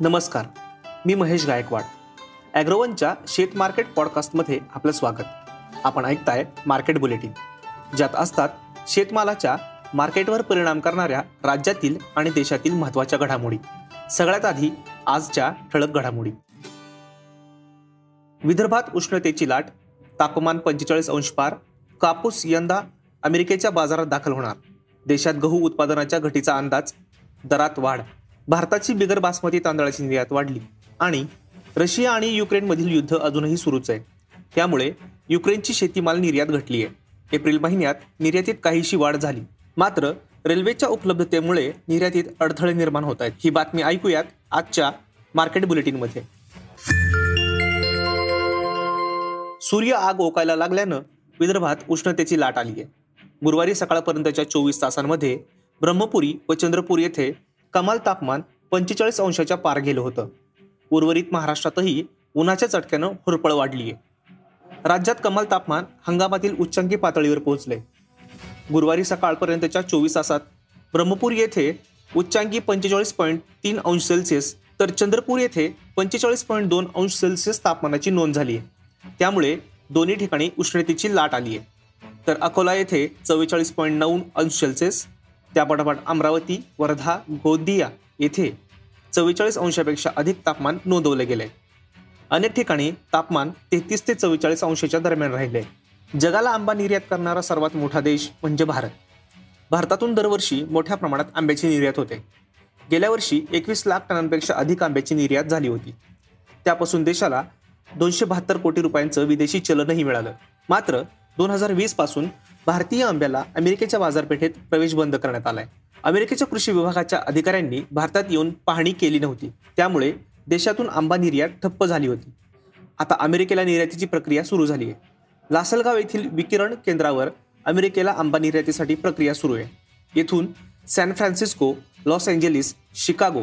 नमस्कार मी महेश गायकवाड. ॲग्रोवनच्या शेत मार्केट पॉडकास्टमध्ये आपलं स्वागत. आपण ऐकताय मार्केट बुलेटिन ज्यात असतात शेतमालाच्या मार्केटवर परिणाम करणाऱ्या राज्यातील आणि देशातील महत्त्वाच्या घडामोडी. सगळ्यात आधी आजच्या ठळक घडामोडी. विदर्भात उष्णतेची लाट तापमान पंचेचाळीस अंश पार कापूस यंदा अमेरिकेच्या बाजारात दाखल होणार. देशात गहू उत्पादनाच्या घटीचा अंदाज दरात वाढ. भारताची बिगर बासमती तांदळाची निर्यात वाढली आणि रशिया आणि युक्रेनमधील युद्ध अजूनही सुरूच आहे त्यामुळे युक्रेनची शेतीमाल निर्यात घटली आहे. एप्रिल महिन्यात निर्यातीत काहीशी वाढ झाली. मात्र रेल्वेच्या उपलब्धतेमुळे निर्यातीत अडथळे निर्माण होत आहेत. ही बातमी ऐकूयात आजच्या मार्केट बुलेटिनमध्ये. सूर्य आग ओकायला लागल्यानं विदर्भात उष्णतेची लाट आली आहे गुरुवारी सकाळपर्यंतच्या चोवीस तासांमध्ये ब्रह्मपुरी व चंद्रपूर येथे कमाल तापमान पंचेचाळीस अंशाच्या पार गेलं होतं. उर्वरित महाराष्ट्रातही उन्हाच्या चटक्यानं हुरपळ वाढली आहे राज्यात कमाल तापमान हंगामातील उच्चांकी पातळीवर पोहोचले. गुरुवारी सकाळपर्यंतच्या चोवीस तासात ब्रह्मपूर येथे उच्चांकी पंचेचाळीस पॉईंट तीन अंश सेल्सिअस तर चंद्रपूर येथे पंचेचाळीस पॉईंट दोन अंश सेल्सिअस तापमानाची नोंद झाली आहे त्यामुळे दोन्ही ठिकाणी उष्णतेची लाट आली आहे तर अकोला येथे चव्वेचाळीस पॉईंट नऊ अंश सेल्सिअस त्यापाठोपाठ अमरावती वर्धा गोंदिया येथे चव्वेचाळीस अंशापेक्षा अधिक तापमान नोंदवले गेले. अनेक ठिकाणी तापमान तेहतीस ते चव्वेचाळीस अंशाच्या दरम्यान राहिले. जगाला आंबा निर्यात करणारा सर्वात मोठा देश म्हणजे भारत. भारतातून दरवर्षी मोठ्या प्रमाणात आंब्याची निर्यात होते. गेल्या वर्षी एकवीस लाख टनांपेक्षा अधिक आंब्याची निर्यात झाली होती. त्यापासून देशाला दोनशे बहात्तर कोटी रुपयांचं विदेशी चलनही मिळालं. मात्र दोन हजार वीसपासून भारतीय आंब्याला अमेरिकेच्या बाजारपेठेत प्रवेश बंद करण्यात आलाय. अमेरिकेच्या कृषी विभागाच्या अधिकाऱ्यांनी भारतात येऊन पाहणी केली नव्हती. त्यामुळे देशातून आंबा निर्यात ठप्प झाली होती. आता अमेरिकेला निर्यातीची प्रक्रिया सुरू झाली आहे लासलगाव येथील विकिरण केंद्रावर अमेरिकेला आंबा निर्यातीसाठी प्रक्रिया सुरू आहे. येथून San Francisco Los Angeles Chicago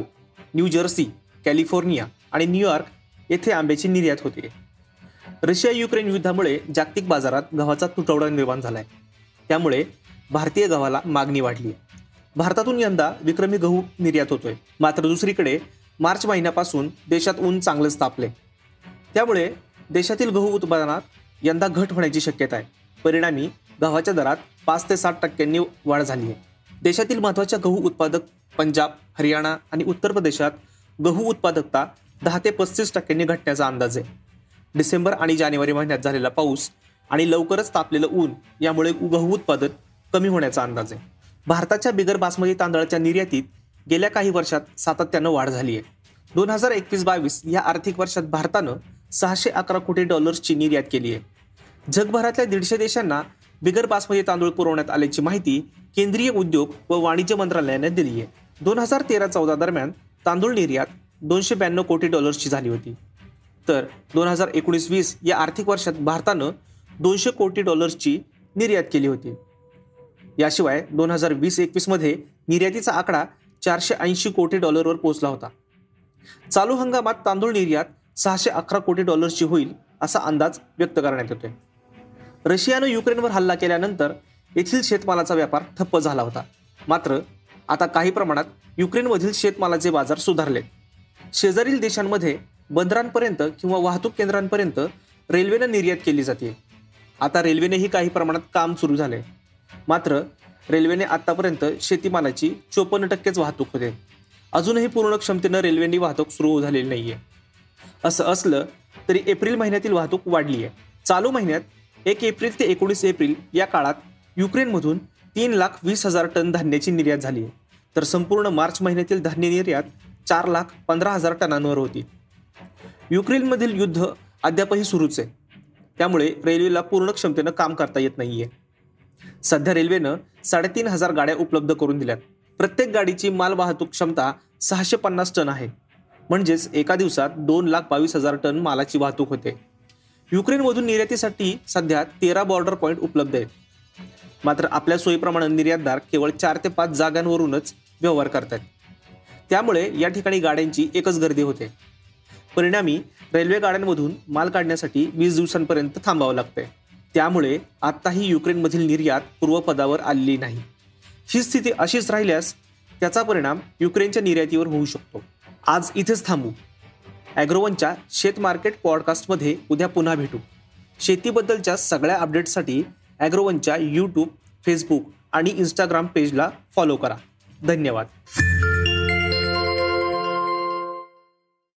New Jersey California आणि न्यूयॉर्क येथे आंब्याची निर्यात होते. रशिया युक्रेन युद्धामुळे जागतिक बाजारात गव्हाचा तुटवडा निर्माण झालाय. त्यामुळे भारतीय गव्हाला मागणी वाढली भारतातून यंदा विक्रमी गहू निर्यात होतोय. मात्र दुसरीकडे मार्च महिन्यापासून देशात ऊन चांगलंच तापले त्यामुळे देशातील गहू उत्पादनात यंदा घट होण्याची शक्यता आहे. परिणामी गव्हाच्या दरात पाच ते सात टक्क्यांनी वाढ झाली आहे देशातील महत्त्वाच्या गहू उत्पादक पंजाब हरियाणा आणि उत्तर प्रदेशात गहू उत्पादकता दहा ते पस्तीस टक्क्यांनी घटण्याचा अंदाज आहे. डिसेंबर आणि जानेवारी महिन्यात झालेला पाऊस आणि लवकरच तापलेलं ऊन यामुळे गहू उत्पादन कमी होण्याचा अंदाज आहे. भारताच्या बिगर बासमती तांदळाच्या निर्यातीत गेल्या काही वर्षात सातत्यानं वाढ झाली आहे. दोन हजार एकवीस बावीस या आर्थिक वर्षात भारतानं सहाशे अकरा कोटी डॉलर्सची निर्यात केली आहे. जगभरातल्या दीडशे देशांना बिगर बासमती तांदूळ पुरवण्यात आल्याची माहिती केंद्रीय उद्योग व वाणिज्य मंत्रालयाने दिली आहे. दोन हजार तेरा चौदा दरम्यान तांदूळ निर्यात दोनशे ब्याण्णव कोटी डॉलर्सची झाली होती. तर दोन हजार एकोणीस वीस या आर्थिक वर्षात भारतानं दोनशे कोटी डॉलर्सची निर्यात केली होती. याशिवाय दोन हजार वीस एकवीसमध्ये निर्यातीचा आकडा चारशे ऐंशी कोटी डॉलरवर पोहोचला होता. चालू हंगामात तांदूळ निर्यात सहाशे अकरा कोटी डॉलर्सची होईल असा अंदाज व्यक्त करण्यात येतोय. रशियानं युक्रेनवर हल्ला केल्यानंतर येथील शेतमालाचा व्यापार ठप्प झाला होता. मात्र आता काही प्रमाणात युक्रेनमधील शेतमालाचे बाजार सुधारले शेजारील देशांमध्ये बंदरांपर्यंत किंवा वाहतूक केंद्रांपर्यंत रेल्वेनं निर्यात केली जाते. आता रेल्वेनेही काही प्रमाणात काम सुरू झाले मात्र रेल्वेने आतापर्यंत शेतीमालाची चोपन्न टक्केच वाहतूक होते. अजूनही पूर्ण क्षमतेनं रेल्वेनी वाहतूक सुरू झालेली नाहीये. असं असलं तरी एप्रिल महिन्यातील वाहतूक वाढली आहे चालू महिन्यात एक एप्रिल ते एकोणीस एप्रिल या काळात युक्रेनमधून तीन लाख वीस हजार टन धान्याची निर्यात झाली आहे तर संपूर्ण मार्च महिन्यातील धान्य निर्यात चार लाख पंधरा हजार टनांवर होती. युक्रेनमधील युद्ध अद्यापही सुरूच आहे. त्यामुळे रेल्वेला पूर्ण क्षमतेनं काम करता येत नाहीये. सध्या रेल्वेनं साडेतीन हजार गाड्या उपलब्ध करून दिल्यात. प्रत्येक गाडीची माल वाहतूक क्षमता सहाशे पन्नास टन आहे. म्हणजेच एका दिवसात दोन लाख बावीस हजार टन मालाची वाहतूक होते. युक्रेनमधून निर्यातीसाठी सध्या तेरा बॉर्डर पॉईंट उपलब्ध आहेत. मात्र आपल्या सोयीप्रमाणे निर्यातदार केवळ चार ते पाच जागांवरूनच व्यवहार करतात त्यामुळे या ठिकाणी गाड्यांची एकच गर्दी होते. परिणामी रेल्वे गाड्यांमधून माल काढण्यासाठी वीस दिवसांपर्यंत थांबावं लागतंय. त्यामुळे आत्ताही युक्रेनमधील निर्यात पूर्वपदावर आलेली नाही. ही स्थिती अशीच राहिल्यास त्याचा परिणाम युक्रेनच्या निर्यातीवर होऊ शकतो. आज इथेच थांबू. ॲग्रोवनच्या शेत मार्केट पॉडकास्टमध्ये उद्या पुन्हा भेटू. शेतीबद्दलच्या सगळ्या अपडेट्ससाठी ॲग्रोवनच्या यूट्यूब फेसबुक आणि इंस्टाग्राम पेजला फॉलो करा. धन्यवाद.